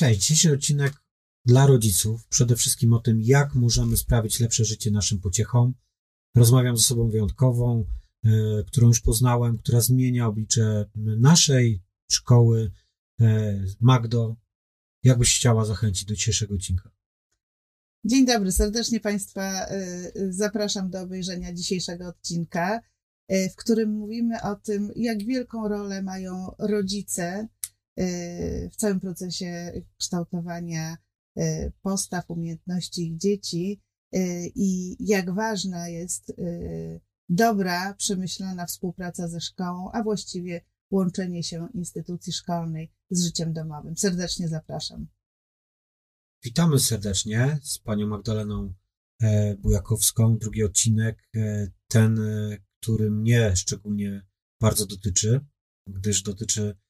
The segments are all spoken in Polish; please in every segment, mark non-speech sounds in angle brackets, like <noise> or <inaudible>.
Cześć, dzisiejszy odcinek dla rodziców. Przede wszystkim o tym, jak możemy sprawić lepsze życie naszym pociechom. Rozmawiam z osobą wyjątkową, e, którą już poznałem, która zmienia oblicze naszej szkoły. E, Magdo, jak byś chciała zachęcić do dzisiejszego odcinka? Dzień dobry, serdecznie Państwa e, zapraszam do obejrzenia dzisiejszego odcinka, w którym mówimy o tym, jak wielką rolę mają rodzice w całym procesie kształtowania e, postaw, umiejętności dzieci e, i jak ważna jest e, dobra, przemyślana współpraca ze szkołą, a właściwie łączenie się instytucji szkolnej z życiem domowym. Serdecznie zapraszam. Witamy serdecznie z panią Magdaleną Bujakowską. Drugi odcinek, ten, który mnie szczególnie bardzo dotyczy, gdyż dotyczy E,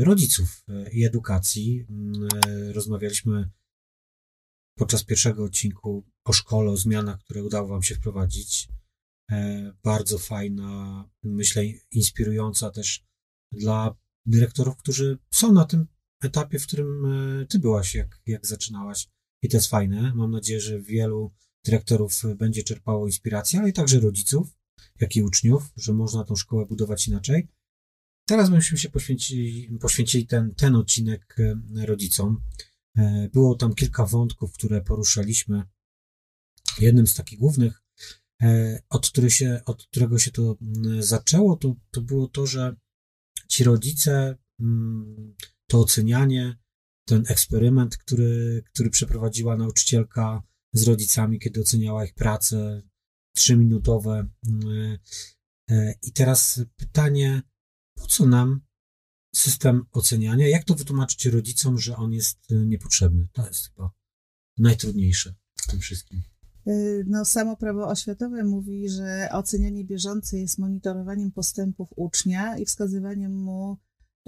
rodziców e, i edukacji. Mm, e, rozmawialiśmy podczas pierwszego odcinku o szkole, o zmianach, które udało Wam się wprowadzić. Bardzo fajna, myślę, inspirująca też dla dyrektorów, którzy są na tym etapie, w którym Ty byłaś, jak, jak zaczynałaś. I to jest fajne. Mam nadzieję, że wielu dyrektorów będzie czerpało inspirację, ale i także rodziców, jak i uczniów, że można tą szkołę budować inaczej. Teraz byśmy się poświęcili, poświęcili ten, ten odcinek e, rodzicom. E, było tam kilka wątków, które poruszaliśmy. Jednym z takich głównych, e, od, który się, od którego się to mm, zaczęło, to, to było to, że ci rodzice, mm, to ocenianie, ten eksperyment, który, który przeprowadziła nauczycielka z rodzicami, kiedy oceniała ich pracę, trzyminutowe. Mm, I teraz pytanie, po co nam system oceniania? Jak to wytłumaczyć rodzicom, że on jest y, niepotrzebny? To jest chyba najtrudniejsze w tym wszystkim. Y, no, samo prawo oświatowe mówi, że ocenianie bieżące jest monitorowaniem postępów ucznia i wskazywaniem mu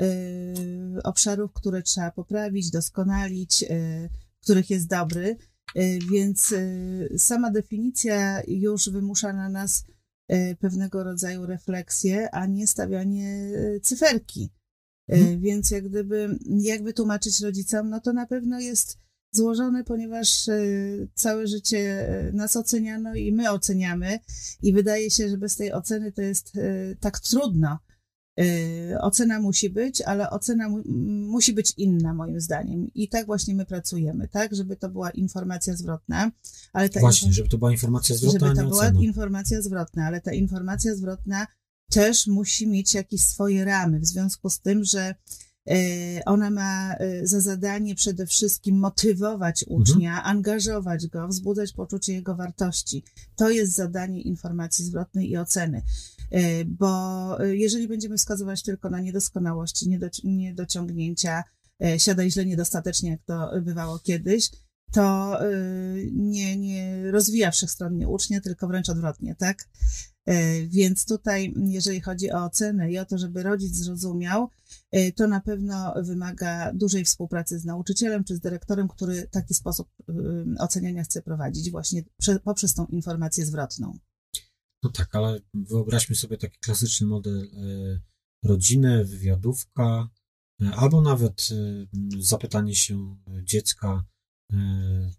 y, obszarów, które trzeba poprawić, doskonalić, y, których jest dobry. Y, więc y, sama definicja już wymusza na nas pewnego rodzaju refleksję, a nie stawianie e, cyferki. E, hmm. Więc jak gdyby, jak wytłumaczyć rodzicom, no to na pewno jest złożone, ponieważ całe życie nas oceniano i my oceniamy i wydaje się, że bez tej oceny to jest tak trudno ocena musi być, ale ocena mu, musi być inna, moim zdaniem. I tak właśnie my pracujemy, tak? Żeby to była informacja zwrotna. Ale ta właśnie, żeby to była informacja zwrotna. Żeby to była informacja zwrotna, ale ta informacja zwrotna też musi mieć jakieś swoje ramy, w związku z tym, że y, ona ma y, za zadanie przede wszystkim motywować mhm. ucznia, mhm. angażować go, wzbudzać poczucie jego wartości. To jest zadanie informacji zwrotnej i oceny. E, bo e, jeżeli będziemy wskazywać tylko na niedoskonałości, niedociągnięcia, e, siadaj źle niedostatecznie, jak to bywało kiedyś, to nie, nie rozwija wszechstronnie ucznia, tylko wręcz odwrotnie, tak? Więc tutaj, jeżeli chodzi o ocenę i o to, żeby rodzic zrozumiał, to na pewno wymaga dużej współpracy z nauczycielem czy z dyrektorem, który taki sposób oceniania chce prowadzić, właśnie poprzez tą informację zwrotną. No tak, ale wyobraźmy sobie taki klasyczny model e, rodziny, wywiadówka, e, albo nawet e, zapytanie się dziecka,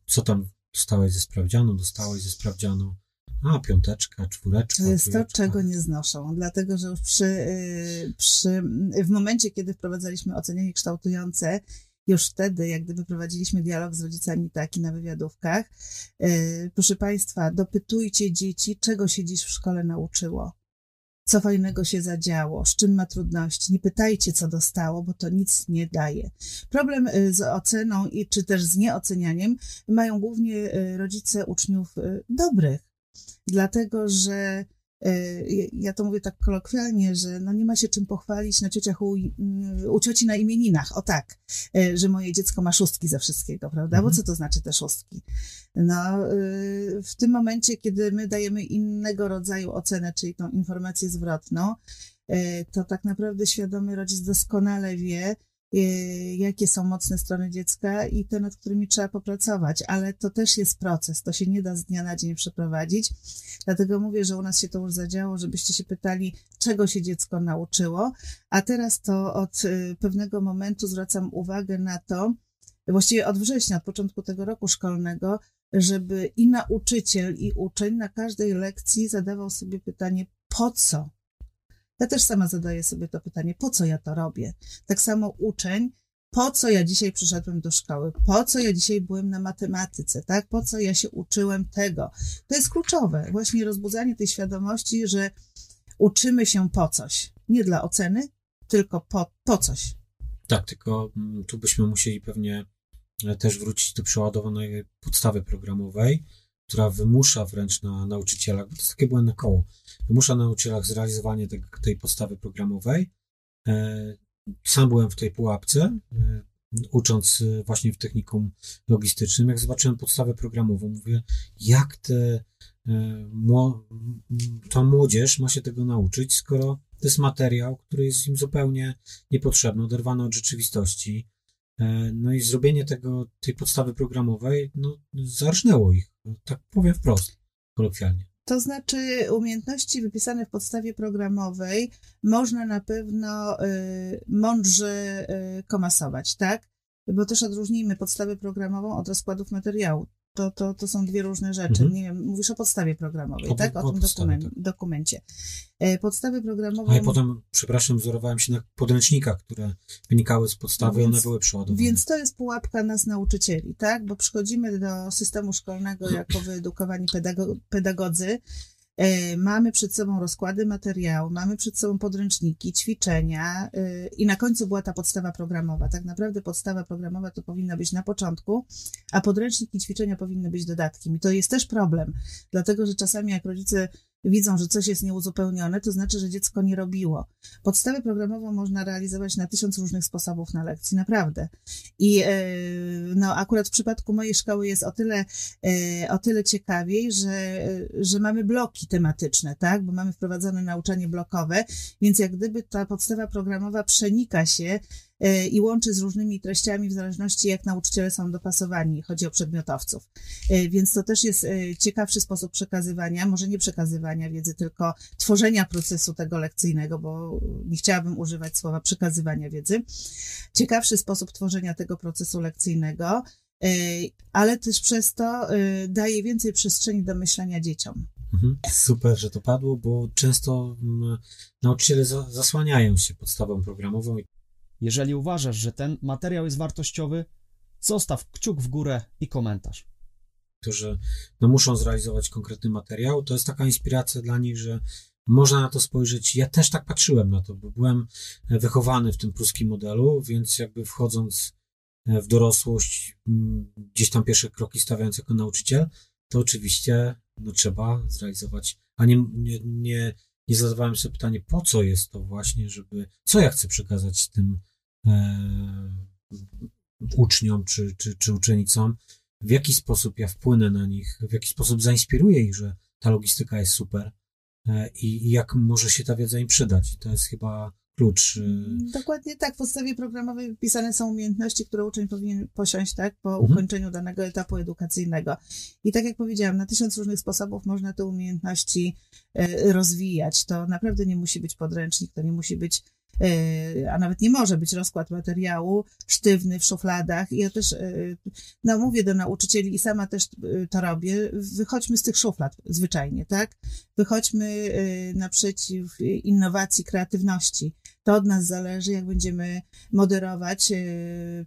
co tam dostałeś ze sprawdzianu, dostałeś ze sprawdzianu, a piąteczka, czwóreczka. To jest trójeczka. to, czego nie znoszą, dlatego że już przy, przy, w momencie, kiedy wprowadzaliśmy ocenianie kształtujące, już wtedy, jak gdyby prowadziliśmy dialog z rodzicami taki na wywiadówkach. E, proszę Państwa, dopytujcie dzieci, czego się dziś w szkole nauczyło. Co fajnego się zadziało, z czym ma trudności. Nie pytajcie, co dostało, bo to nic nie daje. Problem z oceną i czy też z nieocenianiem mają głównie rodzice uczniów dobrych, dlatego że E, ja to mówię tak kolokwialnie, że no nie ma się czym pochwalić na ciociach u, u cioci na imieninach, o tak, e, że moje dziecko ma szóstki ze wszystkiego, prawda? Mhm. Bo co to znaczy te szóstki? No, e, w tym momencie, kiedy my dajemy innego rodzaju ocenę, czyli tą informację zwrotną, to tak naprawdę świadomy rodzic doskonale wie, jakie są mocne strony dziecka i te, nad którymi trzeba popracować, ale to też jest proces, to się nie da z dnia na dzień przeprowadzić. Dlatego mówię, że u nas się to już zadziało, żebyście się pytali, czego się dziecko nauczyło, a teraz to od y, pewnego momentu zwracam uwagę na to, właściwie od września, od początku tego roku szkolnego, żeby i nauczyciel, i uczeń na każdej lekcji zadawał sobie pytanie, po co? Ja też sama zadaję sobie to pytanie, po co ja to robię? Tak samo uczeń, po co ja dzisiaj przyszedłem do szkoły? Po co ja dzisiaj byłem na matematyce, tak? Po co ja się uczyłem tego? To jest kluczowe, właśnie rozbudzanie tej świadomości, że uczymy się po coś. Nie dla oceny, tylko po, po coś. Tak, tylko mm, tu byśmy musieli pewnie e, też wrócić do przeładowanej podstawy programowej, która wymusza wręcz na nauczycielach, bo to jest takie błędne koło, wymusza na nauczycielach zrealizowanie te, tej podstawy programowej. E, sam byłem w tej pułapce, e, ucząc właśnie w technikum logistycznym. Jak zobaczyłem podstawę programową, mówię, jak te, ta młodzież ma się tego nauczyć, skoro to jest materiał, który jest im zupełnie niepotrzebny, oderwany od rzeczywistości. E, no i zrobienie tego, tej podstawy programowej, no, zarżnęło ich. Tak powiem wprost, kolokwialnie. To znaczy, umiejętności wypisane w podstawie programowej można na pewno y, mądrze y, komasować, tak? Bo też odróżnijmy podstawę programową od rozkładów materiału to, to, to są dwie różne rzeczy. Mhm. Nie wiem, mówisz o podstawie programowej, o, tak? O, o tym podstawie, tak. dokumencie. E, podstawy programowe. A ja potem, przepraszam, wzorowałem się na podręcznikach, które wynikały z podstawy, no więc, one były przeładowane. Więc to jest pułapka nas nauczycieli, tak? Bo przychodzimy do systemu szkolnego jako wyedukowani pedago pedagodzy mamy przed sobą rozkłady materiału, mamy przed sobą podręczniki, ćwiczenia e, i na końcu była ta podstawa programowa. Tak naprawdę podstawa programowa to powinna być na początku, a podręczniki i ćwiczenia powinny być dodatkiem. I to jest też problem, dlatego że czasami jak rodzice widzą, że coś jest nieuzupełnione, to znaczy, że dziecko nie robiło. Podstawę programową można realizować na tysiąc różnych sposobów na lekcji, naprawdę. I e, no, akurat w przypadku mojej szkoły jest o tyle, e, o tyle ciekawiej, że, że mamy bloki tematyczne, tak? Bo mamy wprowadzone nauczanie blokowe, więc jak gdyby ta podstawa programowa przenika się E, i łączy z różnymi treściami w zależności jak nauczyciele są dopasowani, chodzi o przedmiotowców. E, więc to też jest e, ciekawszy sposób przekazywania, może nie przekazywania wiedzy, tylko tworzenia procesu tego lekcyjnego, bo nie chciałabym używać słowa przekazywania wiedzy. Ciekawszy sposób tworzenia tego procesu lekcyjnego, ale też przez to daje więcej przestrzeni do myślenia dzieciom. Mhm. Super, że to padło, bo często mm, nauczyciele zasłaniają się podstawą programową jeżeli uważasz, że ten materiał jest wartościowy, zostaw kciuk w górę i komentarz. Którzy no, muszą zrealizować konkretny materiał, to jest taka inspiracja dla nich, że można na to spojrzeć. Ja też tak patrzyłem na to, bo byłem wychowany w tym pruskim modelu, więc jakby wchodząc w dorosłość, mm, gdzieś tam pierwsze kroki stawiając jako nauczyciel, to oczywiście no, trzeba zrealizować. A nie, nie, nie, nie zadawałem sobie pytanie, po co jest to właśnie, żeby, co ja chcę przekazać tym e, uczniom czy, czy, czy uczennicom, w jaki sposób ja wpłynę na nich, w jaki sposób zainspiruję ich, że ta logistyka jest super e, i, jak może się ta wiedza im przydać. I to jest chyba klucz. E, Dokładnie tak. W podstawie programowej wypisane są umiejętności, które uczeń powinien posiąść, tak, po mhm. ukończeniu danego etapu edukacyjnego. I tak jak powiedziałam, na tysiąc różnych sposobów można te umiejętności e, rozwijać. To naprawdę nie musi być podręcznik, to nie musi być E, a nawet nie może być rozkład materiału sztywny w szufladach. I ja też e, no, mówię do nauczycieli i sama też e, to robię, wychodźmy z tych szuflad zwyczajnie, tak? Wychodźmy naprzeciw innowacji, kreatywności. To od nas zależy, jak będziemy moderować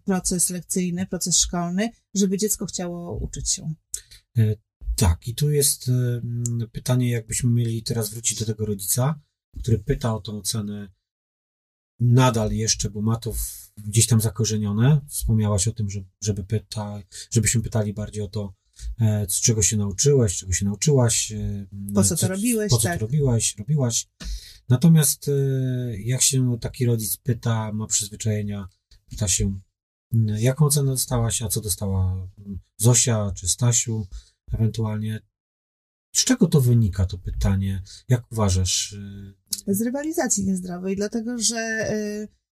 proces lekcyjny, proces szkolny, żeby dziecko chciało uczyć się. Tak, i tu jest pytanie, jakbyśmy mieli teraz wrócić do tego rodzica, który pyta o tą ocenę nadal jeszcze, bo ma to gdzieś tam zakorzenione. Wspomniałaś o tym, że, żeby pyta, żebyśmy pytali bardziej o to, e, z czego się nauczyłeś, czego się nauczyłaś. E, po co to robiłeś, Po co tak. to robiłaś, robiłaś. Natomiast e, jak się taki rodzic pyta, ma przyzwyczajenia, pyta się, jaką cenę dostałaś, a co dostała Zosia czy Stasiu ewentualnie, z czego to wynika, to pytanie? Jak uważasz? Z rywalizacji niezdrowej, dlatego że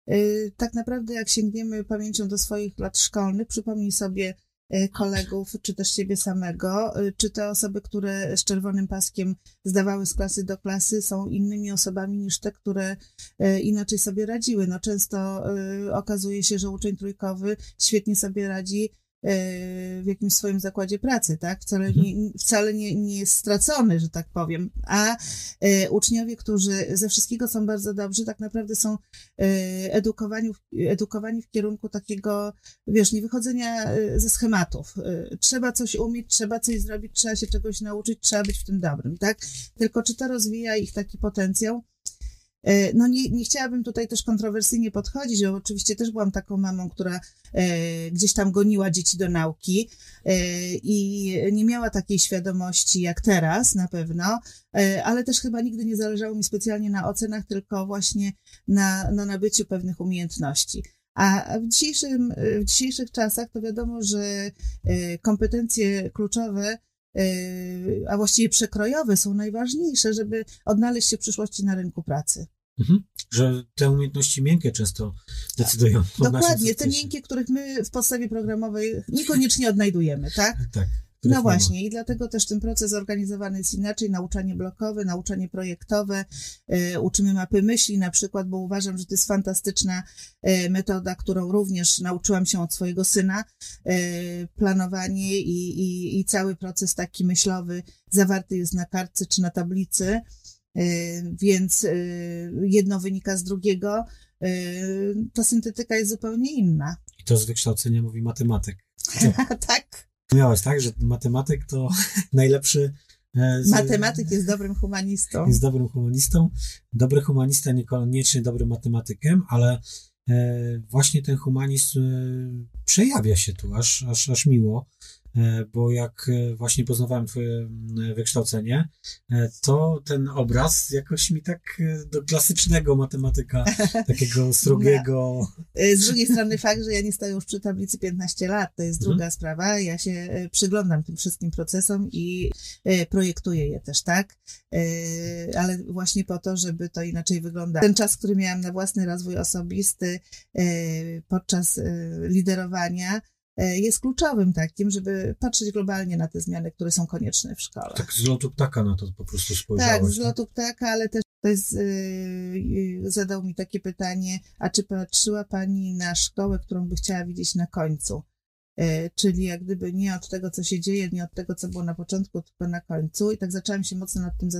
y, y, tak naprawdę jak sięgniemy pamięcią do swoich lat szkolnych, przypomnij sobie, y, kolegów, czy też siebie samego, czy te osoby, które z czerwonym paskiem zdawały z klasy do klasy, są innymi osobami niż te, które inaczej sobie radziły. No często okazuje się, że uczeń trójkowy świetnie sobie radzi w jakimś swoim zakładzie pracy, tak? Wcale, mhm. nie, wcale nie, nie jest stracony, że tak powiem. A e, uczniowie, którzy ze wszystkiego są bardzo dobrzy, tak naprawdę są e, edukowani, edukowani w kierunku takiego, wiesz, nie wychodzenia e, ze schematów. Trzeba coś umieć, trzeba coś zrobić, trzeba się czegoś nauczyć, trzeba być w tym dobrym, tak? Tylko czy to rozwija ich taki potencjał? E, no nie, nie chciałabym tutaj też kontrowersyjnie podchodzić, bo oczywiście też byłam taką mamą, która e, gdzieś tam goniła dzieci do nauki e, i nie miała takiej świadomości jak teraz na pewno, ale też chyba nigdy nie zależało mi specjalnie na ocenach, tylko właśnie na, na nabyciu pewnych umiejętności. A w, dzisiejszym, w dzisiejszych czasach to wiadomo, że kompetencje kluczowe a właściwie przekrojowe są najważniejsze, żeby odnaleźć się w przyszłości na rynku pracy. Mhm. Że te umiejętności miękkie często decydują. Dokładnie, te miękkie, których my w podstawie programowej niekoniecznie odnajdujemy, tak? tak. No właśnie, i dlatego też ten proces zorganizowany jest inaczej, nauczanie blokowe, nauczanie projektowe, y, uczymy mapy myśli na przykład, bo uważam, że to jest fantastyczna y, metoda, którą również nauczyłam się od swojego syna. Y, planowanie i, i, i cały proces taki myślowy zawarty jest na kartce czy na tablicy więc y, jedno wynika z drugiego. Y, ta syntetyka jest zupełnie inna. I to z wykształcenia mówi matematyk. <laughs> tak. Miałeś tak, że matematyk to <laughs> najlepszy. E, z... Matematyk jest dobrym humanistą. Jest dobrym humanistą. Dobry humanista niekoniecznie dobrym matematykiem, ale e, właśnie ten humanizm e, przejawia się tu aż, aż, aż miło. E, bo jak e, właśnie poznawałem twoje wykształcenie, e, to ten obraz jakoś mi tak do klasycznego matematyka, <laughs> takiego srogiego... No. Z drugiej strony fakt, że ja nie stoję już przy tablicy 15 lat, to jest mhm. druga sprawa. Ja się przyglądam tym wszystkim procesom i projektuję je też, tak? Ale właśnie po to, żeby to inaczej wyglądało. Ten czas, który miałam na własny rozwój osobisty podczas liderowania, jest kluczowym takim, żeby patrzeć globalnie na te zmiany, które są konieczne w szkole. Tak z lotu ptaka na to po prostu spojrzałeś. Tak, z lotu ptaka, ale też to jest, yy, zadał mi takie pytanie, a czy patrzyła Pani na szkołę, którą by chciała widzieć na końcu? E, czyli jak gdyby nie od tego, co się dzieje, nie od tego, co było na początku, tylko na końcu. I tak zaczęłam się mocno nad tym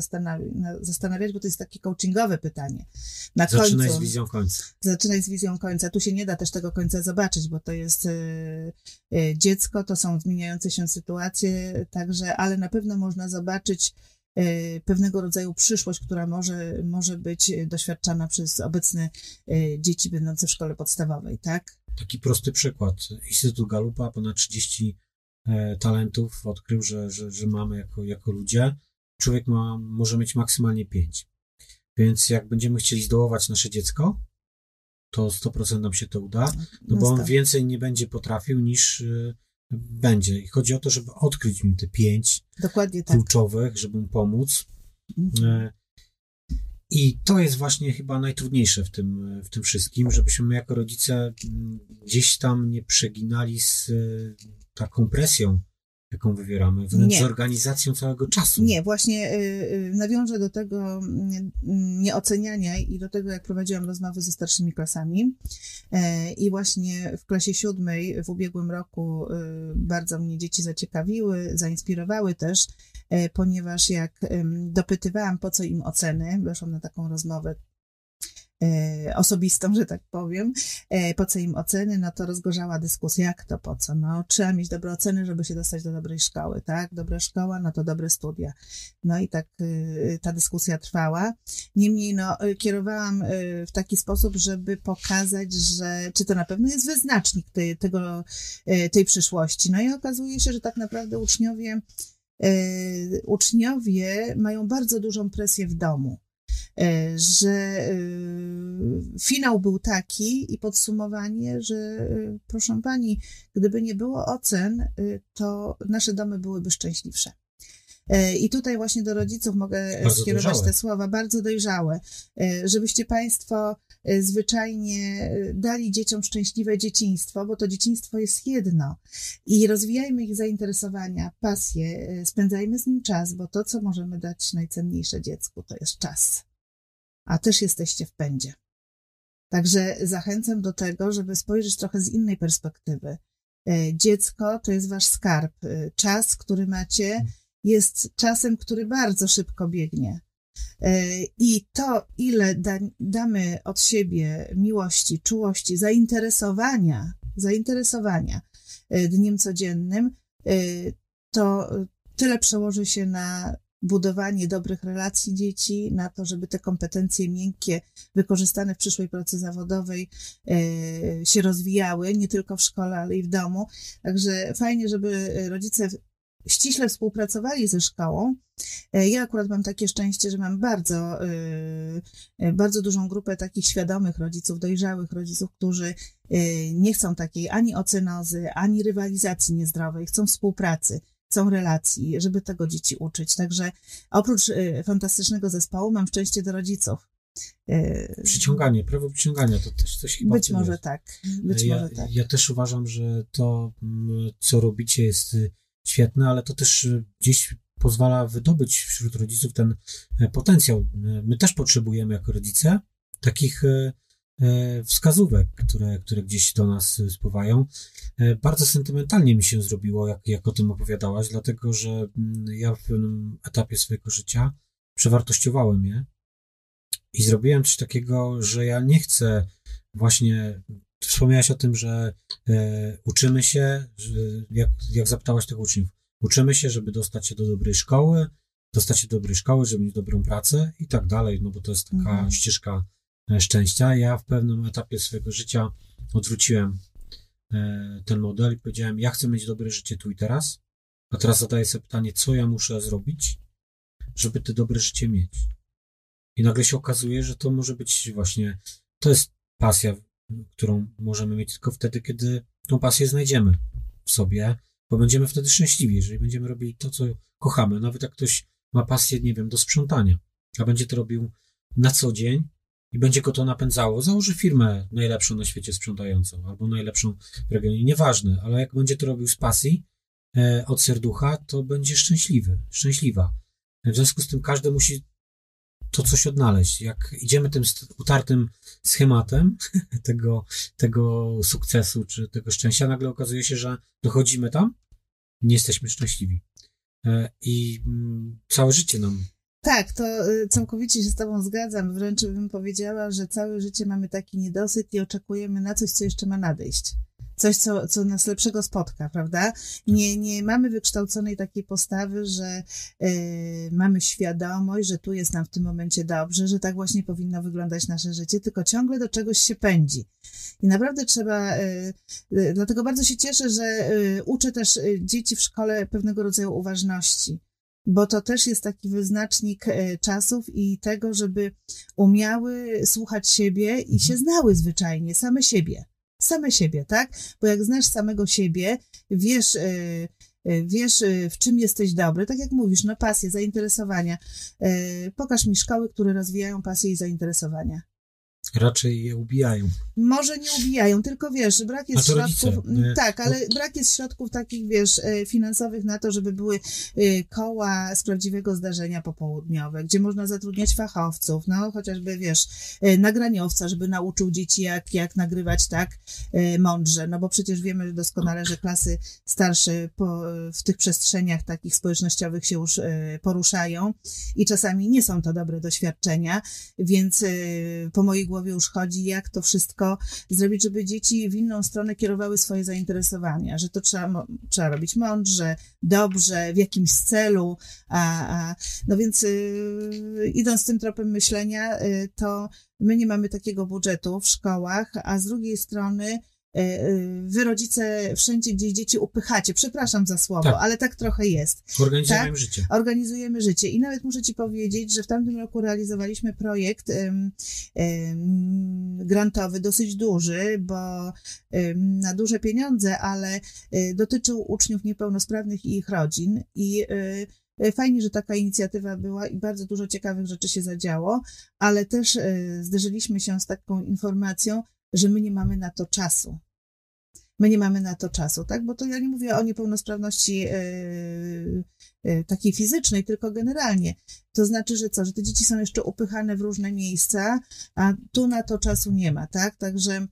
zastanawiać, bo to jest takie coachingowe pytanie. Na Zaczynaj końcu, z wizją końca. Zaczynaj z wizją końca. Tu się nie da też tego końca zobaczyć, bo to jest e, dziecko, to są zmieniające się sytuacje, także, ale na pewno można zobaczyć e, pewnego rodzaju przyszłość, która może, może być doświadczana przez obecne dzieci będące w szkole podstawowej, tak? Taki prosty przykład. Instytut Galupa ponad 30 e, talentów odkrył, że, że, że mamy jako, jako ludzie. Człowiek ma, może mieć maksymalnie 5. Więc jak będziemy chcieli zdołować nasze dziecko, to 100% nam się to uda, no bo on więcej nie będzie potrafił niż y, będzie. I chodzi o to, żeby odkryć mi te pięć Dokładnie tak. kluczowych, żeby mu pomóc. Mhm. I to jest właśnie chyba najtrudniejsze w tym, w tym wszystkim, żebyśmy jako rodzice mm, gdzieś tam nie przeginali z y, taką presją, jaką wywieramy, wręcz nie. z organizacją całego czasu. Nie, właśnie yy, nawiążę do tego yy, nieoceniania i do tego, jak prowadziłam rozmowy ze starszymi klasami. Yy, I właśnie w klasie siódmej w ubiegłym roku y, bardzo mnie dzieci zaciekawiły, zainspirowały też ponieważ jak dopytywałam, po co im oceny, weszłam na taką rozmowę e, osobistą, że tak powiem, e, po co im oceny, no to rozgorzała dyskusja, jak to po co? No, trzeba mieć dobre oceny, żeby się dostać do dobrej szkoły, tak? Dobra szkoła, no to dobre studia. No i tak ta dyskusja trwała. Niemniej, no, kierowałam w taki sposób, żeby pokazać, że czy to na pewno jest wyznacznik tej, tego, tej przyszłości. No i okazuje się, że tak naprawdę uczniowie E, uczniowie mają bardzo dużą presję w domu. E, że e, finał był taki i podsumowanie, że proszę pani, gdyby nie było ocen, to nasze domy byłyby szczęśliwsze. E, I tutaj właśnie do rodziców mogę Bardzo skierować dojrzałe. te słowa, bardzo dojrzałe, e, żebyście Państwo e, zwyczajnie e, dali dzieciom szczęśliwe dzieciństwo, bo to dzieciństwo jest jedno. I rozwijajmy ich zainteresowania, pasje, e, spędzajmy z nim czas, bo to, co możemy dać najcenniejsze dziecku, to jest czas. A też jesteście w pędzie. Także zachęcam do tego, żeby spojrzeć trochę z innej perspektywy. E, Dziecko to jest wasz skarb. E, Czas, który macie, jest czasem, który bardzo szybko biegnie. E, I to, ile da, damy od siebie miłości, czułości, zainteresowania, zainteresowania e, dniem codziennym, e, to tyle przełoży się na budowanie dobrych relacji dzieci, na to, żeby te kompetencje miękkie wykorzystane w przyszłej pracy zawodowej się rozwijały, nie tylko w szkole, ale i w domu. Także fajnie, żeby rodzice ściśle współpracowali ze szkołą. E, Ja akurat mam takie szczęście, że mam bardzo, e, e, bardzo dużą grupę takich świadomych rodziców, dojrzałych rodziców, którzy nie chcą takiej ani ocenozy, ani rywalizacji niezdrowej, chcą współpracy, chcą relacji, żeby tego dzieci uczyć. Także oprócz fantastycznego zespołu mam szczęście do rodziców. Przyciąganie, prawo przyciągania to też coś chyba Być może jest. tak, być ja, może tak. ja też uważam, że to, mm, co robicie, jest y, świetne, ale to też y, gdzieś pozwala wydobyć wśród rodziców ten e, potencjał. Y, My też potrzebujemy jako rodzice takich e, e, wskazówek, które, które gdzieś do nas spływają. E, Bardzo sentymentalnie mi się zrobiło, jak, jak o tym opowiadałaś, dlatego że mm, ja w pewnym etapie swojego życia przewartościowałem je i zrobiłem coś takiego, że ja nie chcę właśnie. Wspomniałaś o tym, że e, uczymy się, że jak, jak zapytałaś tych uczniów, uczymy się, żeby dostać się do dobrej szkoły, dostać się do dobrej szkoły, żeby mieć dobrą pracę i tak dalej, no bo to jest taka Mhm. ścieżka e, szczęścia. Ja w pewnym etapie swojego życia odwróciłem e, ten model i powiedziałem, ja chcę mieć dobre życie tu i teraz, a teraz zadaję sobie pytanie, co ja muszę zrobić, żeby to dobre życie mieć. I nagle się okazuje, że to może być właśnie, to jest pasja, którą możemy mieć tylko wtedy, kiedy tą pasję znajdziemy w sobie, bo będziemy wtedy szczęśliwi, jeżeli będziemy robili to, co kochamy. Nawet jak ktoś ma pasję, nie wiem, do sprzątania, a będzie to robił na co dzień i będzie go to napędzało, założy firmę najlepszą na świecie sprzątającą albo najlepszą w regionie, nieważne, ale jak będzie to robił z pasji, e, od serducha, to będzie szczęśliwy, szczęśliwa. W związku z tym każdy musi to coś odnaleźć. Jak idziemy tym utartym schematem <laughs> tego, tego sukcesu czy tego szczęścia, nagle okazuje się, że dochodzimy tam nie jesteśmy szczęśliwi. E, I mm, całe życie nam. Tak, to y, całkowicie się z Tobą zgadzam. Wręcz bym powiedziała, że całe życie mamy taki niedosyt i oczekujemy na coś, co jeszcze ma nadejść. Coś, co, co nas lepszego spotka, prawda? Nie, nie mamy wykształconej takiej postawy, że y, mamy świadomość, że tu jest nam w tym momencie dobrze, że tak właśnie powinno wyglądać nasze życie, tylko ciągle do czegoś się pędzi. I naprawdę trzeba, y, y, dlatego bardzo się cieszę, że uczę też dzieci w szkole pewnego rodzaju uważności bo to też jest taki wyznacznik czasów i tego, żeby umiały słuchać siebie i się znały zwyczajnie, same siebie. Same siebie, tak? Bo jak znasz samego siebie, wiesz, e, e, wiesz, e, w czym jesteś dobry, tak jak mówisz, no pasje, zainteresowania. Pokaż mi szkoły, które rozwijają pasje i zainteresowania. Raczej je ubijają. Może nie ubijają, tylko wiesz, brak jest rodzice, środków. nie? Tak, ale brak jest środków takich, wiesz, e, finansowych na to, żeby były e, koła z prawdziwego zdarzenia popołudniowe, gdzie można zatrudniać fachowców, no chociażby, wiesz, nagraniowca, żeby nauczył dzieci, jak, jak nagrywać tak mądrze, no bo przecież wiemy doskonale, że klasy starsze po, w tych przestrzeniach takich społecznościowych się już poruszają i czasami nie są to dobre doświadczenia, więc po mojej głowie już chodzi, jak to wszystko zrobić, żeby dzieci w inną stronę kierowały swoje zainteresowania, że to trzeba, trzeba robić mądrze, dobrze, w jakimś celu, a, a no więc yy, idąc tym tropem myślenia, yy, to my nie mamy takiego budżetu w szkołach, a z drugiej strony wy rodzice wszędzie, gdzie dzieci upychacie, przepraszam za słowo, Tak. ale tak trochę jest Organizujemy Tak? życie. organizujemy życie. I nawet muszę Ci powiedzieć, że w tamtym roku realizowaliśmy projekt em, em, grantowy, dosyć duży, bo em, na duże pieniądze, ale e, dotyczył uczniów niepełnosprawnych i ich rodzin. I e, E, fajnie, że taka inicjatywa była i bardzo dużo ciekawych rzeczy się zadziało, ale też e, zderzyliśmy się z taką informacją, że my nie mamy na to czasu. My nie mamy na to czasu, tak? Bo to ja nie mówię o niepełnosprawności yy, takiej fizycznej, tylko generalnie. To znaczy, że co, że te dzieci są jeszcze upychane w różne miejsca, a tu na to czasu nie ma, tak? Także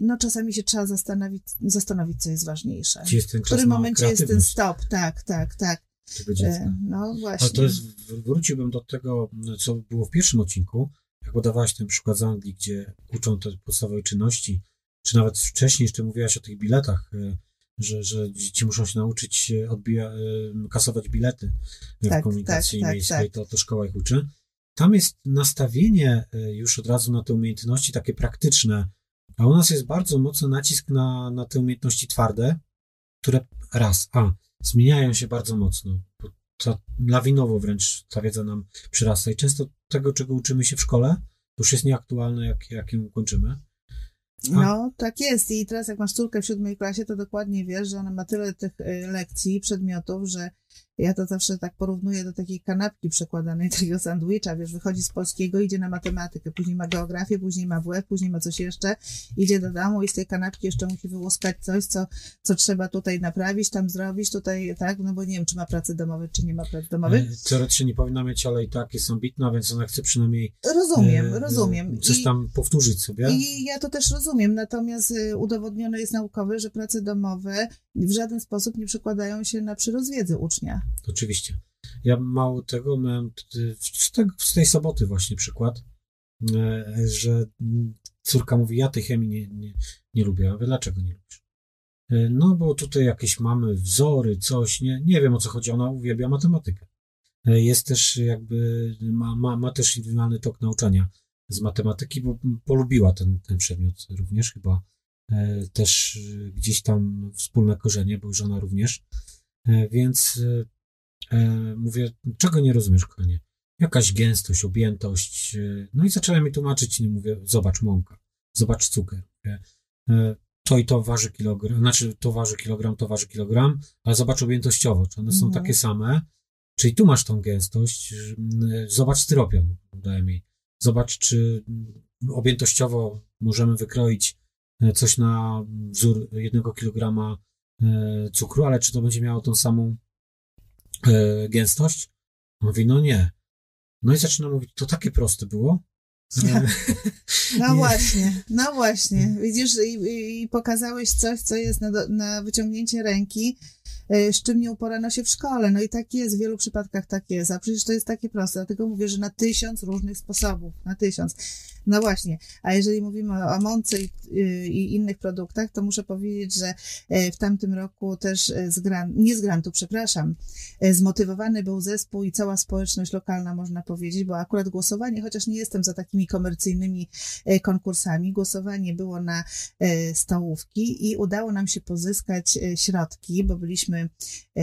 no czasami się trzeba zastanowić, zastanowić co jest ważniejsze. Jest w którym momencie jest ten stop, tak, tak, tak. No właśnie. Ale to jest, wróciłbym do tego, co było w pierwszym odcinku, jak podawałaś ten przykład z Anglii, gdzie uczą te podstawowe czynności, czy nawet wcześniej jeszcze mówiłaś o tych biletach, e, że, że dzieci muszą się nauczyć odbija, e, kasować bilety tak, w komunikacji tak, tak, miejskiej, tak, to, to szkoła ich uczy. Tam jest nastawienie e, już od razu na te umiejętności takie praktyczne, a u nas jest bardzo mocny nacisk na, na te umiejętności twarde, które raz, a zmieniają się bardzo mocno. To lawinowo wręcz ta wiedza nam przyrasta i często tego, czego uczymy się w szkole, już jest nieaktualne, jak, jak ją kończymy. A... No, tak jest. I teraz jak masz córkę w siódmej klasie, to dokładnie wiesz, że ona ma tyle tych y, lekcji, przedmiotów, że ja to zawsze tak porównuję do takiej kanapki przekładanej, <laughs> takiego sandwicha, wiesz, wychodzi z polskiego, idzie na matematykę, później ma geografię, później ma WF, później ma coś jeszcze, idzie do domu i z tej kanapki jeszcze musi wyłuskać coś, co, co trzeba tutaj naprawić, tam zrobić, tutaj, tak, no bo nie wiem, czy ma pracy domowe, czy nie ma pracy domowej. Teoretycznie nie powinna mieć, ale i tak jest ambitna, więc ona chce przynajmniej Rozumiem, e, rozumiem. Coś I, tam powtórzyć sobie. I ja to też rozumiem, natomiast y, udowodnione jest naukowe, że prace domowe w żaden sposób nie przekładają się na przyrost wiedzy Oczywiście. Ja mało tego miałem z, te, z tej soboty właśnie przykład, e, że córka mówi, ja tej chemii nie, nie, nie lubię. Ja mówię, dlaczego nie lubisz? E, no, bo tutaj jakieś mamy wzory, coś, nie, nie wiem o co chodzi, ona uwielbia matematykę. E, jest też jakby, ma, ma, ma też indywidualny tok nauczania z matematyki, bo polubiła ten, ten przedmiot również chyba też gdzieś tam wspólne korzenie, bo już ona również. Więc E, mówię, czego nie rozumiesz, kochanie? Jakaś gęstość, objętość. E, no i zacząłem mi tłumaczyć, nie mówię, zobacz mąka, zobacz cukier. E, to i to waży kilogram, znaczy to waży kilogram, to waży kilogram, ale zobacz objętościowo, czy one są mhm. takie same, czyli tu masz tą gęstość, zobacz styropian, daje mi. Zobacz, czy objętościowo możemy wykroić coś na wzór jednego kilograma cukru, ale czy to będzie miało tą samą e, gęstość? Mówi, no nie. No i zaczyna mówić, to takie proste było. <laughs> No właśnie, no właśnie. Widzisz, i, i pokazałeś coś, co jest na, na wyciągnięcie ręki, E, z czym nie uporano się w szkole. No i tak jest, w wielu przypadkach tak jest, a przecież to jest takie proste, dlatego mówię, że na tysiąc różnych sposobów, na tysiąc. No właśnie, a jeżeli mówimy o mące i, i innych produktach, to muszę powiedzieć, że e, w tamtym roku też z grant, nie z grantu, przepraszam, zmotywowany był zespół i cała społeczność lokalna, można powiedzieć, bo akurat głosowanie, chociaż nie jestem za takimi komercyjnymi konkursami, głosowanie było na stołówki i udało nam się pozyskać środki, bo byliśmy E,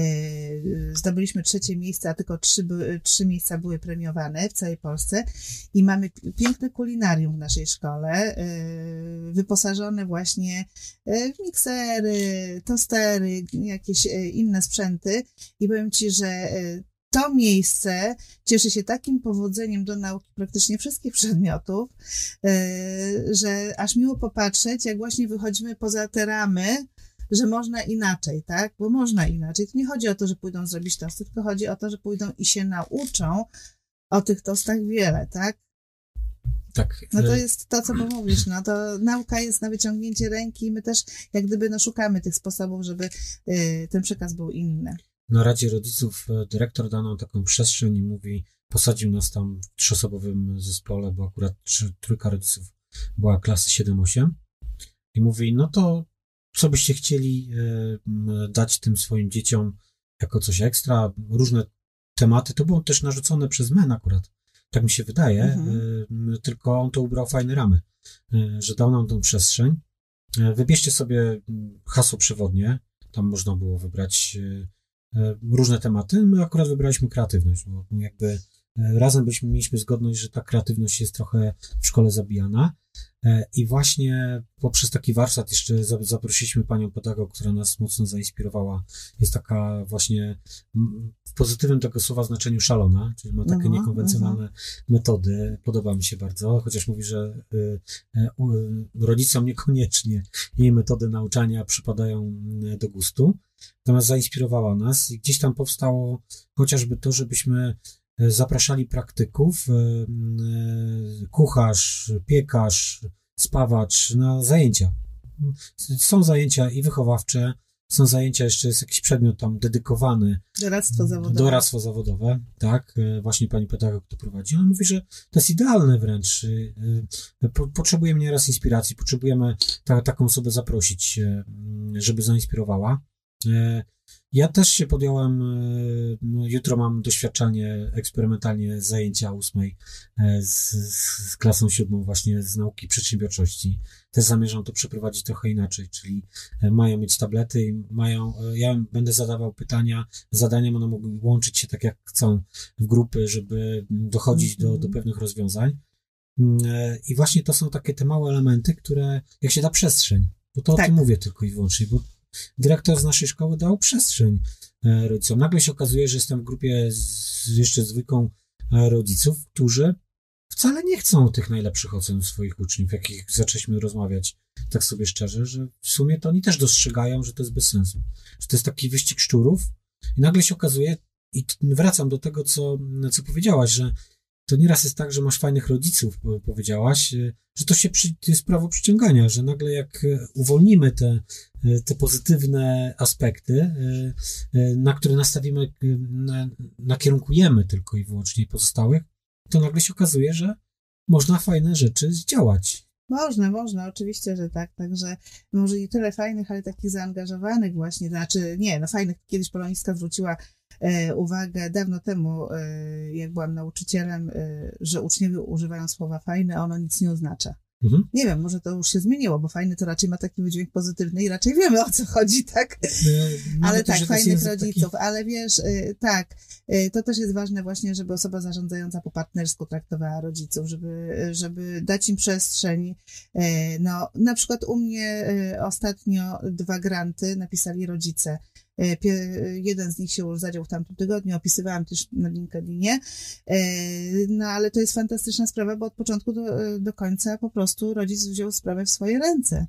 zdobyliśmy trzecie miejsce, a tylko trzy, trzy miejsca były premiowane w całej Polsce. I mamy piękne kulinarium w naszej szkole, e, wyposażone właśnie e, w miksery, tostery, jakieś inne sprzęty. I powiem Ci, że to miejsce cieszy się takim powodzeniem do nauki praktycznie wszystkich przedmiotów, że aż miło popatrzeć, jak właśnie wychodzimy poza te ramy że można inaczej, tak? Bo można inaczej. To nie chodzi o to, że pójdą zrobić tosty, tylko chodzi o to, że pójdą i się nauczą o tych tostach wiele, tak? Tak. No to e, jest to, co mówisz, no to nauka jest na wyciągnięcie ręki i my też jak gdyby no szukamy tych sposobów, żeby y, ten przekaz był inny. Na Radzie Rodziców e, dyrektor dał nam taką przestrzeń i mówi, posadził nas tam w trzyosobowym zespole, bo akurat trzy, trójka rodziców była klasy 7-8 i mówi, no to co byście chcieli e, dać tym swoim dzieciom jako coś ekstra, różne tematy. To było też narzucone przez MEN akurat, tak mi się wydaje, mhm. tylko on to ubrał fajne ramy, e, że dał nam tą przestrzeń. E, wybierzcie sobie hasło przewodnie, tam można było wybrać różne tematy. My akurat wybraliśmy kreatywność, bo jakby razem byliśmy, mieliśmy zgodność, że ta kreatywność jest trochę w szkole zabijana. E, I właśnie poprzez taki warsztat jeszcze zaprosiliśmy panią pedagog, która nas mocno zainspirowała. Jest taka właśnie w pozytywnym tego słowa znaczeniu szalona, czyli ma takie uh-huh, niekonwencjonalne uh-huh. metody. Podoba mi się bardzo, chociaż mówi, że y, y, rodzicom niekoniecznie jej metody nauczania przypadają do gustu. Natomiast zainspirowała nas i gdzieś tam powstało chociażby to, żebyśmy zapraszali praktyków, e, e, kucharz, piekarz, spawacz na zajęcia. Są zajęcia i wychowawcze, są zajęcia, jeszcze jest jakiś przedmiot tam dedykowany. Doradztwo zawodowe. Doradztwo zawodowe, tak. E, właśnie pani pedagog to prowadzi. On mówi, że to jest idealne wręcz. Potrzebujemy nieraz inspiracji, potrzebujemy ta, taką osobę zaprosić, żeby zainspirowała. Ja też się podjąłem, e, no, jutro mam doświadczalnie, eksperymentalnie zajęcia ósmej e, z, z klasą siódmą właśnie z nauki przedsiębiorczości. Też zamierzam to przeprowadzić trochę inaczej, czyli e, mają mieć tablety i mają, ja będę zadawał pytania, zadania one mogły łączyć się tak jak chcą w grupy, żeby dochodzić do, do mhm. pewnych rozwiązań. Mm, I właśnie to są takie te małe elementy, które, jak się da przestrzeń, bo to tak. o tym mówię tylko i wyłącznie, bo dyrektor z naszej szkoły dał przestrzeń e, rodzicom. Nagle się okazuje, że jestem w grupie z jeszcze zwykłą e, rodziców, którzy wcale nie chcą tych najlepszych ocen swoich uczniów, jakich zaczęliśmy rozmawiać tak sobie szczerze, że w sumie to oni też dostrzegają, że to jest bez sensu. Że to jest taki wyścig szczurów i nagle się okazuje, i wracam do tego, co, co powiedziałaś, że to nieraz jest tak, że masz fajnych rodziców, powiedziałaś, e, że to się przy, to jest prawo przyciągania, że nagle jak e, uwolnimy te, e, te pozytywne aspekty, na które nastawimy, na, nakierunkujemy tylko i wyłącznie pozostałych, to nagle się okazuje, że można fajne rzeczy zdziałać. Można, można, oczywiście, że tak. Także może nie tyle fajnych, ale takich zaangażowanych właśnie, znaczy nie, no fajnych. Kiedyś Polonistka zwróciła e, uwagę dawno temu, e, jak byłam nauczycielem, e, że uczniowie używają słowa fajne, a ono nic nie oznacza. Mhm. Nie wiem, może to już się zmieniło, bo fajny to raczej ma taki wydźwięk pozytywny i raczej wiemy o co chodzi, tak? No, <laughs> ale tak, fajnych rodziców, taki... ale wiesz, y, tak, y, to też jest ważne właśnie, żeby osoba zarządzająca po partnersku traktowała rodziców, żeby, żeby dać im przestrzeń. Y, no, na przykład u mnie ostatnio dwa granty napisali rodzice jeden z nich się już zadział w tamtym tygodniu, opisywałam też na LinkedInie. E, no ale to jest fantastyczna sprawa, bo od początku do, do końca po prostu rodzic wziął sprawę w swoje ręce.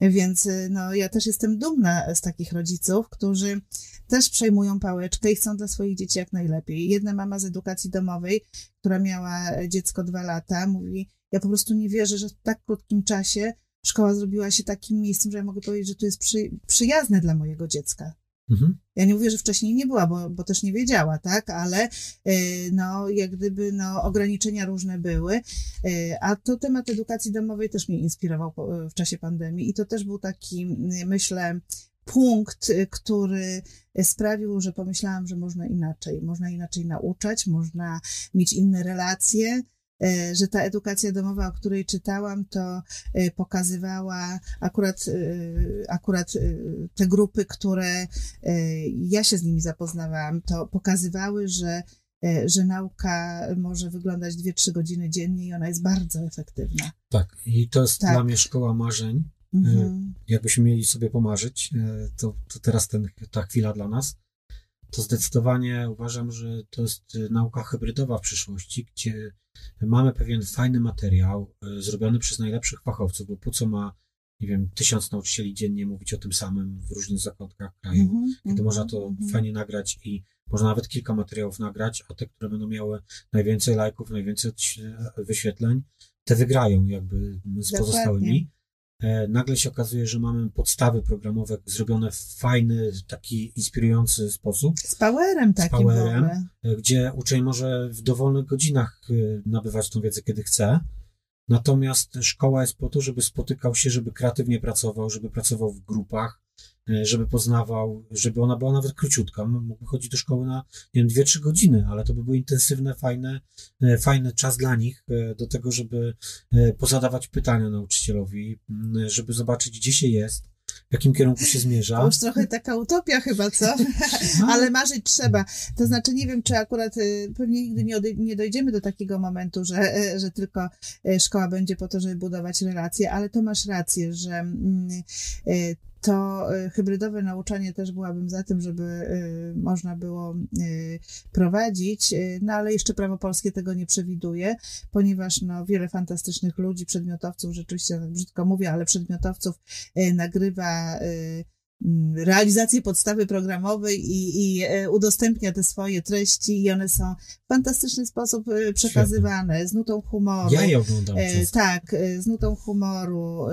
Więc no, ja też jestem dumna z takich rodziców, którzy też przejmują pałeczkę i chcą dla swoich dzieci jak najlepiej. Jedna mama z edukacji domowej, która miała dziecko dwa lata, mówi: Ja po prostu nie wierzę, że w tak krótkim czasie szkoła zrobiła się takim miejscem, że ja mogę powiedzieć, że to jest przy, przyjazne dla mojego dziecka. Mhm. Ja nie mówię, że wcześniej nie była, bo, bo też nie wiedziała, tak, ale y, no, jak gdyby no, ograniczenia różne były. Y, a to temat edukacji domowej też mnie inspirował w czasie pandemii i to też był taki, myślę, punkt, który sprawił, że pomyślałam, że można inaczej. Można inaczej nauczać, można mieć inne relacje. E, że ta edukacja domowa, o której czytałam, to e, pokazywała akurat, e, akurat te grupy, które ja się z nimi zapoznawałam, to pokazywały, że że nauka może wyglądać 2-3 godziny dziennie i ona jest bardzo efektywna. Tak, i to jest tak. dla mnie szkoła marzeń. Mhm. Jakbyśmy mieli sobie pomarzyć, to, to teraz ten, ta chwila dla nas to zdecydowanie uważam, że to jest nauka hybrydowa w przyszłości, gdzie mamy pewien fajny materiał y, zrobiony przez najlepszych fachowców, bo po co ma, nie wiem, tysiąc nauczycieli dziennie mówić o tym samym w różnych zakątkach kraju, mm -hmm, kiedy mm można to mm fajnie nagrać i można nawet kilka materiałów nagrać, a te, które będą miały najwięcej lajków, najwięcej wyświetleń, te wygrają jakby z Dokładnie. pozostałymi. E, nagle się okazuje, że mamy podstawy programowe zrobione w fajny, taki inspirujący sposób. Z powerem takim. Z powerem, e, gdzie uczeń może w dowolnych godzinach e, nabywać tą wiedzę, kiedy chce. Natomiast szkoła jest po to, żeby spotykał się, żeby kreatywnie pracował, żeby pracował w grupach, żeby poznawał, żeby ona była nawet króciutka. Mógłby chodzić do szkoły na, nie wiem, dwie, trzy godziny, ale to by był intensywny, fajny, e, fajny czas dla nich e, do tego, żeby pozadawać pytania nauczycielowi, żeby zobaczyć, gdzie się jest, w jakim kierunku się zmierza. To już trochę taka utopia chyba, co? <laughs> No. Ale marzyć trzeba. To znaczy, nie wiem, czy akurat y, pewnie nigdy nie, nie dojdziemy do takiego momentu, że, że tylko szkoła będzie po to, żeby budować relacje, ale to masz rację, że mm, y, to y, hybrydowe nauczanie też byłabym za tym, żeby y, można było y, prowadzić, no ale jeszcze prawo polskie tego nie przewiduje, ponieważ no, wiele fantastycznych ludzi, przedmiotowców, rzeczywiście tak brzydko mówię, ale przedmiotowców nagrywa realizację podstawy programowej i, i e, udostępnia te swoje treści i one są w fantastyczny sposób e, przekazywane, z nutą humoru. Ja je oglądam E, tak, e, z nutą humoru,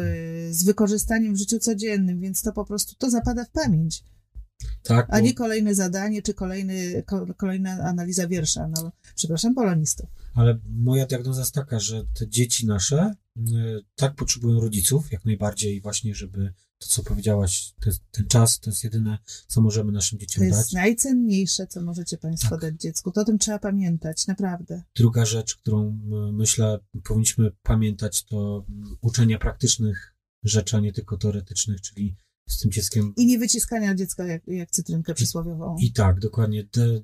z wykorzystaniem w życiu codziennym, więc to po prostu to zapada w pamięć, Tak, a nie kolejne zadanie czy kolejny, ko, kolejna analiza wiersza. No, przepraszam, polonistów. Ale moja diagnoza jest taka, że te dzieci nasze tak potrzebują rodziców, jak najbardziej właśnie, żeby to, co powiedziałaś, to jest, ten czas to jest jedyne, co możemy naszym To dzieciom jest dać. najcenniejsze, co możecie Państwo Tak. dać dziecku. To o tym trzeba pamiętać, naprawdę. Druga rzecz, którą myślę powinniśmy pamiętać, to uczenia praktycznych rzeczy, a nie tylko teoretycznych, czyli z tym dzieckiem I nie wyciskania dziecka jak, jak cytrynkę przysłowiową. I tak, dokładnie. De,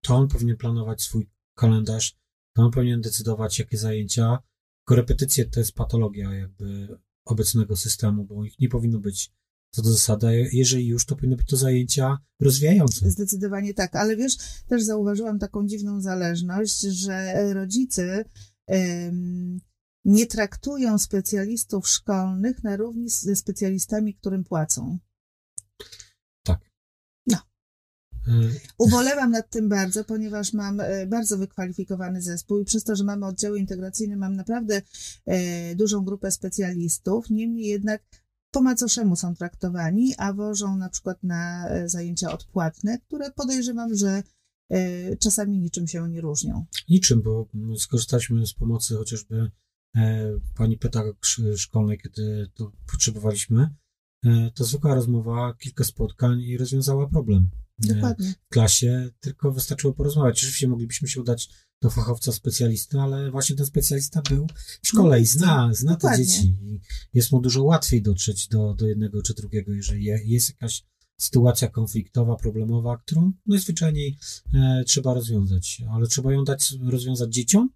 to on powinien planować swój kalendarz, to on powinien decydować, jakie zajęcia. Korepetycje to jest patologia jakby obecnego systemu, bo ich nie powinno być co do zasady. Jeżeli już, to powinny być to zajęcia rozwijające. Zdecydowanie tak, ale wiesz, też zauważyłam taką dziwną zależność, że rodzice em, nie traktują specjalistów szkolnych na równi ze specjalistami, którym płacą. Y, Ubolewam nad tym bardzo, ponieważ mam e, bardzo wykwalifikowany zespół i przez to, że mamy oddziały integracyjne, mam naprawdę e, dużą grupę specjalistów. Niemniej jednak po macoszemu są traktowani, a wożą na przykład na zajęcia odpłatne, które podejrzewam, że czasami niczym się nie różnią. Niczym, bo skorzystaliśmy z pomocy chociażby e, pani pedagog sz- szkolnej, kiedy to potrzebowaliśmy. E, to zwykła rozmowa, kilka spotkań i rozwiązała problem. Dokładnie. w klasie, tylko wystarczyło porozmawiać. Oczywiście moglibyśmy się udać do fachowca specjalisty, ale właśnie ten specjalista był w szkole i zna, zna te dzieci. I jest mu dużo łatwiej dotrzeć do, do jednego czy drugiego, jeżeli je- jest jakaś sytuacja konfliktowa, problemowa, którą najzwyczajniej e, trzeba rozwiązać. Ale trzeba ją dać rozwiązać dzieciom,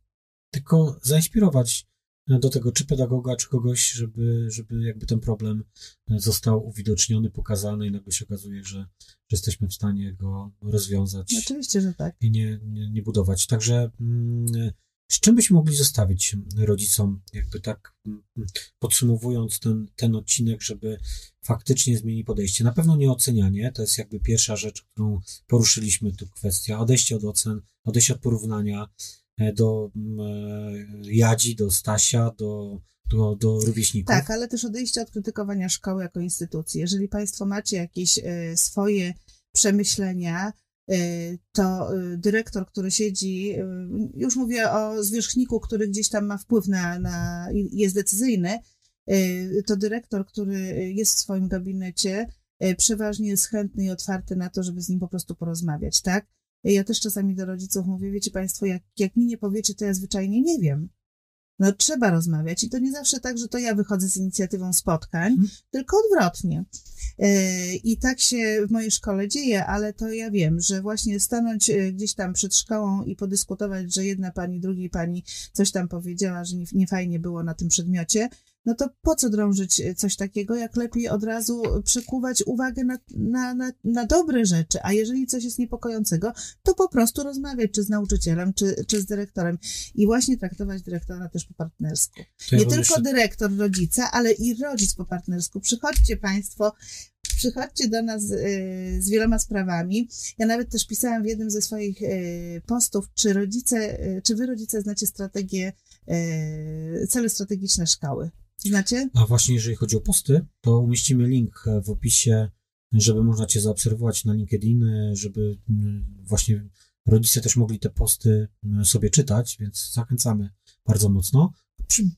tylko zainspirować do tego, czy pedagoga, czy kogoś, żeby, żeby jakby ten problem e, został uwidoczniony, pokazany i nagle się okazuje, że, że jesteśmy w stanie go rozwiązać Oczywiście, że tak. i nie, nie, nie budować. Także mm, z czym byśmy mogli zostawić rodzicom, jakby tak mm, podsumowując ten, ten odcinek, żeby faktycznie zmienić podejście. Na pewno nie ocenianie, to jest jakby pierwsza rzecz, którą poruszyliśmy tu kwestia odejście od ocen, odejście od porównania e, do mm, e, Jadzi, do Stasia, do, do, do rówieśników. Tak, ale też odejście od krytykowania szkoły jako instytucji. Jeżeli Państwo macie jakieś e, swoje przemyślenia, e, to e, dyrektor, który siedzi, e, już mówię o zwierzchniku, który gdzieś tam ma wpływ na, na jest decyzyjny, e, to dyrektor, który jest w swoim gabinecie, e, przeważnie jest chętny i otwarty na to, żeby z nim po prostu porozmawiać, tak? Ja też czasami do rodziców mówię, wiecie Państwo, jak, jak mi nie powiecie, to ja zwyczajnie nie wiem. No trzeba rozmawiać i to nie zawsze tak, że to ja wychodzę z inicjatywą spotkań, Mhm. tylko odwrotnie. Yy, I tak się w mojej szkole dzieje, ale to ja wiem, że właśnie stanąć yy, gdzieś tam przed szkołą i podyskutować, że jedna pani, drugiej pani coś tam powiedziała, że nie, nie fajnie było na tym przedmiocie, no to po co drążyć yy, coś takiego, jak lepiej od razu przekuwać uwagę na, na, na, na dobre rzeczy, a jeżeli coś jest niepokojącego, to po prostu rozmawiać czy z nauczycielem, czy, czy z dyrektorem i właśnie traktować dyrektora też po partnersku. Ja Nie tylko jeszcze- dyrektor rodzica, ale i rodzic po partnersku. Przychodźcie Państwo, przychodźcie do nas y, z wieloma sprawami. Ja nawet też pisałam w jednym ze swoich y, postów, czy rodzice, czy wy rodzice znacie strategię, cele strategiczne szkoły. Znacie? A właśnie jeżeli chodzi o posty, to umieścimy link e, w opisie, żeby można Cię zaobserwować na LinkedIn, e, żeby właśnie rodzice też mogli te posty sobie czytać, więc zachęcamy bardzo mocno.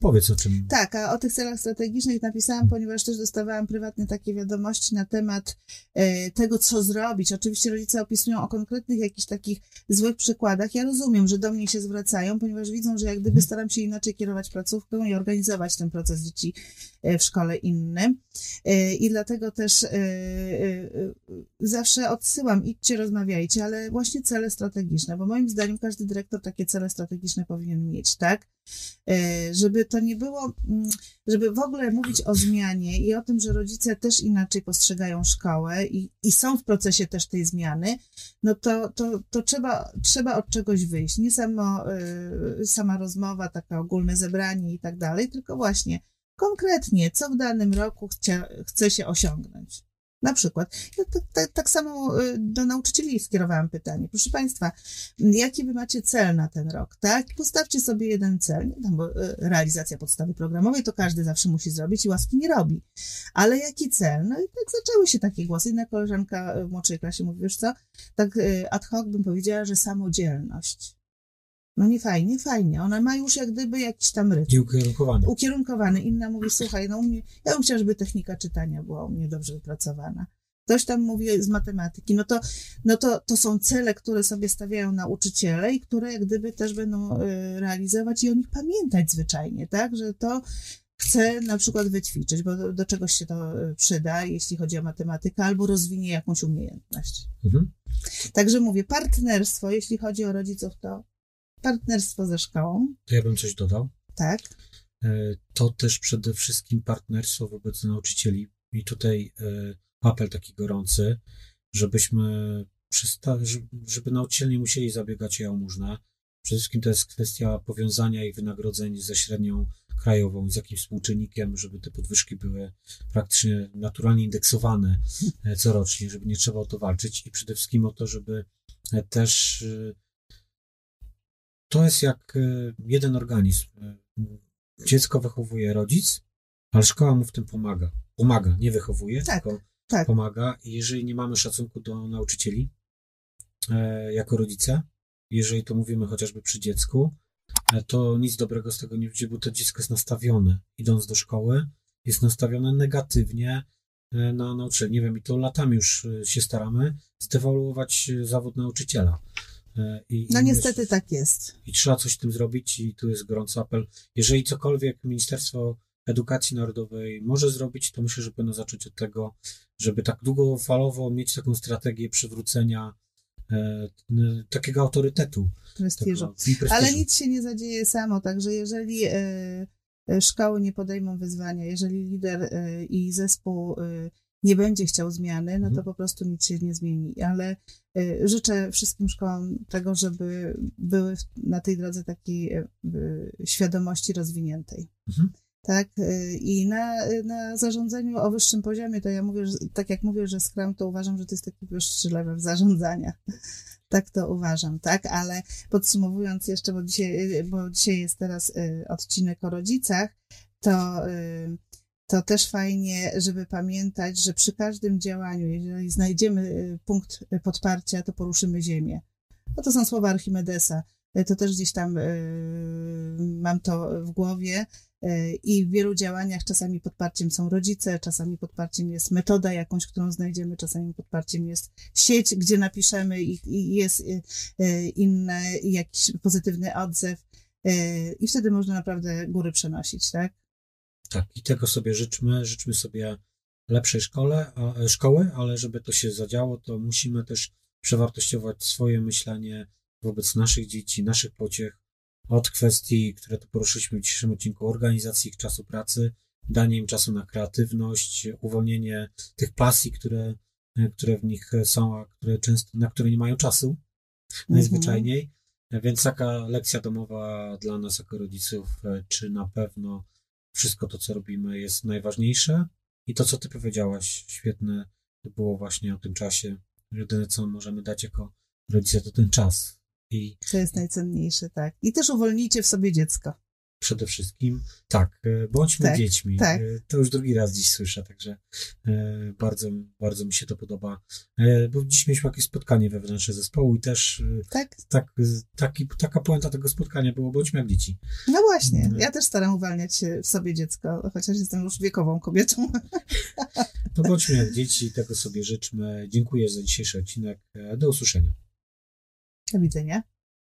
Powiedz o czym. Tak, a o tych celach strategicznych napisałam, ponieważ też dostawałam prywatne takie wiadomości na temat e, tego, co zrobić. Oczywiście rodzice opisują o konkretnych jakichś takich złych przykładach. Ja rozumiem, że do mnie się zwracają, ponieważ widzą, że jak gdyby staram się inaczej kierować placówką i organizować ten proces dzieci e, w szkole innym. E, I dlatego też e, e, zawsze odsyłam, idźcie, rozmawiajcie, ale właśnie cele strategiczne, bo moim zdaniem każdy dyrektor takie cele strategiczne powinien mieć, tak? Żeby to nie było, mm, żeby w ogóle mówić o zmianie i o tym, że rodzice też inaczej postrzegają szkołę i, i są w procesie też tej zmiany, no to, to, to trzeba, trzeba od czegoś wyjść. Nie samo, sama rozmowa, taka ogólne zebranie i tak dalej, tylko właśnie konkretnie, co w danym roku chce, chce się osiągnąć. Na przykład, ja tak, tak, tak, samo y, do nauczycieli skierowałam pytanie. Proszę Państwa, jaki Wy macie cel na ten rok, tak? Postawcie sobie jeden cel. Nie bo y, realizacja podstawy programowej to każdy zawsze musi zrobić i łaski nie robi. Ale jaki cel? No i tak zaczęły się takie głosy. Inna koleżanka w młodszej klasie mówi, wiesz co, tak y, ad hoc bym powiedziała, że samodzielność. No nie fajnie, fajnie. Ona ma już jak gdyby jakiś tam rytm. I ukierunkowany. Ukierunkowany. Inna mówi, słuchaj, no u mnie, ja bym chciała, żeby technika czytania była u mnie dobrze wypracowana. Ktoś tam mówi z matematyki. No to, no to, to są cele, które sobie stawiają nauczyciele i które jak gdyby też będą y, realizować i o nich pamiętać zwyczajnie, tak? Że to chce na przykład wyćwiczyć, bo do, do czegoś się to y, przyda, jeśli chodzi o matematykę, albo rozwinie jakąś umiejętność. Mhm. Także mówię, partnerstwo, jeśli chodzi o rodziców, to partnerstwo ze szkołą. To ja bym coś dodał. Tak. E, to też przede wszystkim partnerstwo wobec nauczycieli. I tutaj e, apel taki gorący, żebyśmy przysta- żeby nauczyciele nie musieli zabiegać o jałmużnę. Przede wszystkim to jest kwestia powiązania ich wynagrodzeń ze średnią krajową, z jakimś współczynnikiem, żeby te podwyżki były praktycznie naturalnie indeksowane e, corocznie, żeby nie trzeba o to walczyć i przede wszystkim o to, żeby też to jest jak e, jeden organizm. E, dziecko wychowuje rodzic, ale szkoła mu w tym pomaga. Pomaga, nie wychowuje, tak, tylko tak. pomaga. I jeżeli nie mamy szacunku do nauczycieli, e, jako rodzice, jeżeli to mówimy chociażby przy dziecku, e, to nic dobrego z tego nie wyjdzie, bo to dziecko jest nastawione, idąc do szkoły, jest nastawione negatywnie e, na nauczyciel. Nie wiem, i to latami już się staramy zdewaluować zawód nauczyciela. E, I, no i niestety tak jest. I trzeba coś z tym zrobić i tu jest gorący apel. Jeżeli cokolwiek Ministerstwo Edukacji Narodowej może zrobić, to myślę, że powinno zacząć od tego, żeby tak długofalowo mieć taką strategię przywrócenia e, takiego autorytetu. Prestiżu. prestiżu. Ale nic się nie zadzieje samo, także jeżeli e, e, szkoły nie podejmą wyzwania, jeżeli lider e, i zespół e, nie będzie chciał zmiany, no to mhm. po prostu nic się nie zmieni. Ale y, życzę wszystkim szkołom tego, żeby były na tej drodze takiej y, świadomości rozwiniętej. Mhm. Tak, y, i na, na zarządzaniu o wyższym poziomie, to ja mówię, że, tak jak mówię, że Scrum, to uważam, że to jest taki wyższy level zarządzania. <laughs> Tak to uważam, tak, ale podsumowując jeszcze, bo dzisiaj, bo dzisiaj jest teraz odcinek o rodzicach, to to też fajnie, żeby pamiętać, że przy każdym działaniu, jeżeli znajdziemy y, punkt podparcia, to poruszymy ziemię. No to są słowa Archimedesa. Y, to też gdzieś tam y, mam to w głowie. I w wielu działaniach czasami podparciem są rodzice, czasami podparciem jest metoda jakąś, którą znajdziemy, czasami podparciem jest sieć, gdzie napiszemy i, i jest inny, jakiś pozytywny odzew. I wtedy można naprawdę góry przenosić, tak? Tak, i tego sobie życzmy. Życzmy sobie lepszej szkole, a, e, szkoły, ale żeby to się zadziało, to musimy też przewartościować swoje myślenie wobec naszych dzieci, naszych pociech, od kwestii, które tu poruszyliśmy w dzisiejszym odcinku, organizacji ich czasu pracy, danie im czasu na kreatywność, uwolnienie tych pasji, które, e, które w nich są, a które często, na które nie mają czasu najzwyczajniej. Mhm. Więc taka lekcja domowa dla nas jako rodziców, e, czy na pewno wszystko to, co robimy, jest najważniejsze. I to, co ty powiedziałaś, świetne było właśnie o tym czasie. Jedyne, co możemy dać jako rodzice, to ten czas. I... To jest najcenniejsze, tak. I też uwolnijcie w sobie dziecko. Przede wszystkim. Tak, e, bądźmy Tak, dziećmi. tak. E, To już drugi raz dziś słyszę, także e, bardzo, bardzo mi się to podoba. Bo dziś mieliśmy jakieś spotkanie wewnętrzne zespołu i też Tak? tak, taki, taka puenta tego spotkania było, bądźmy jak dzieci. No właśnie. Mhm. Ja też staram uwalniać w sobie dziecko, chociaż jestem już wiekową kobietą. <laughs> To bądźmy jak dzieci, tego sobie życzmy. Dziękuję za dzisiejszy odcinek. Do usłyszenia. Do widzenia.